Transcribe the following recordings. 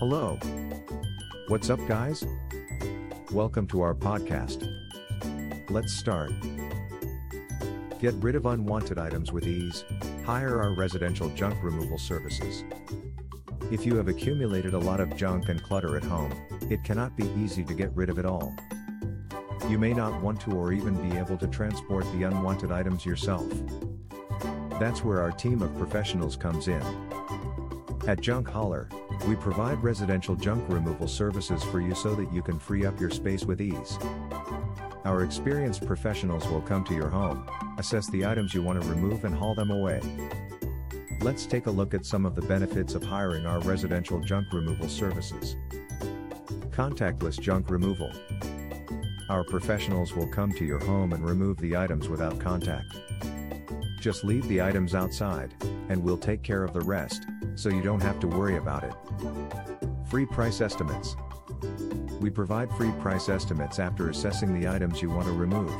Hello. What's up, guys? Welcome to our podcast. Let's start. Get rid of unwanted items with ease. Hire our residential junk removal services. If you have accumulated a lot of junk and clutter at home, it cannot be easy to get rid of it all. You may not want to or even be able to transport the unwanted items yourself. That's where our team of professionals comes in. At Junk Holler, we provide residential junk removal services for you so that you can free up your space with ease. Our experienced professionals will come to your home, assess the items you want to remove and haul them away. Let's take a look at some of the benefits of hiring our residential junk removal services. Contactless junk removal. Our professionals will come to your home and remove the items without contact. Just leave the items outside, and we'll take care of the rest, so you don't have to worry about it. Free price estimates. We provide free price estimates after assessing the items you want to remove.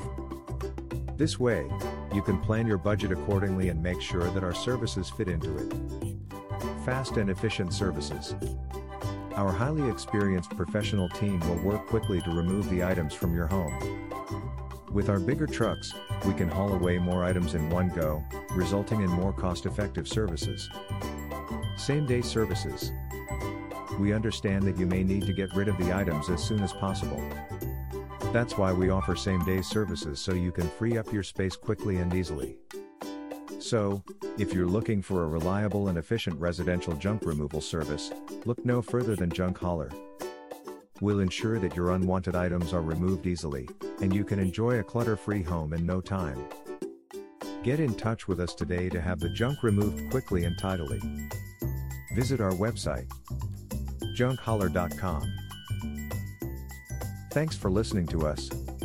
This way, you can plan your budget accordingly and make sure that our services fit into it. Fast and efficient services. Our highly experienced professional team will work quickly to remove the items from your home. With our bigger trucks, we can haul away more items in one go, resulting in more cost-effective services. Same-day services. We understand that you may need to get rid of the items as soon as possible. That's why we offer same-day services so you can free up your space quickly and easily. So, if you're looking for a reliable and efficient residential junk removal service, look no further than Junk Holler. We'll ensure that your unwanted items are removed easily, and you can enjoy a clutter-free home in no time. Get in touch with us today to have the junk removed quickly and tidily. Visit our website, junkholler.com. Thanks for listening to us.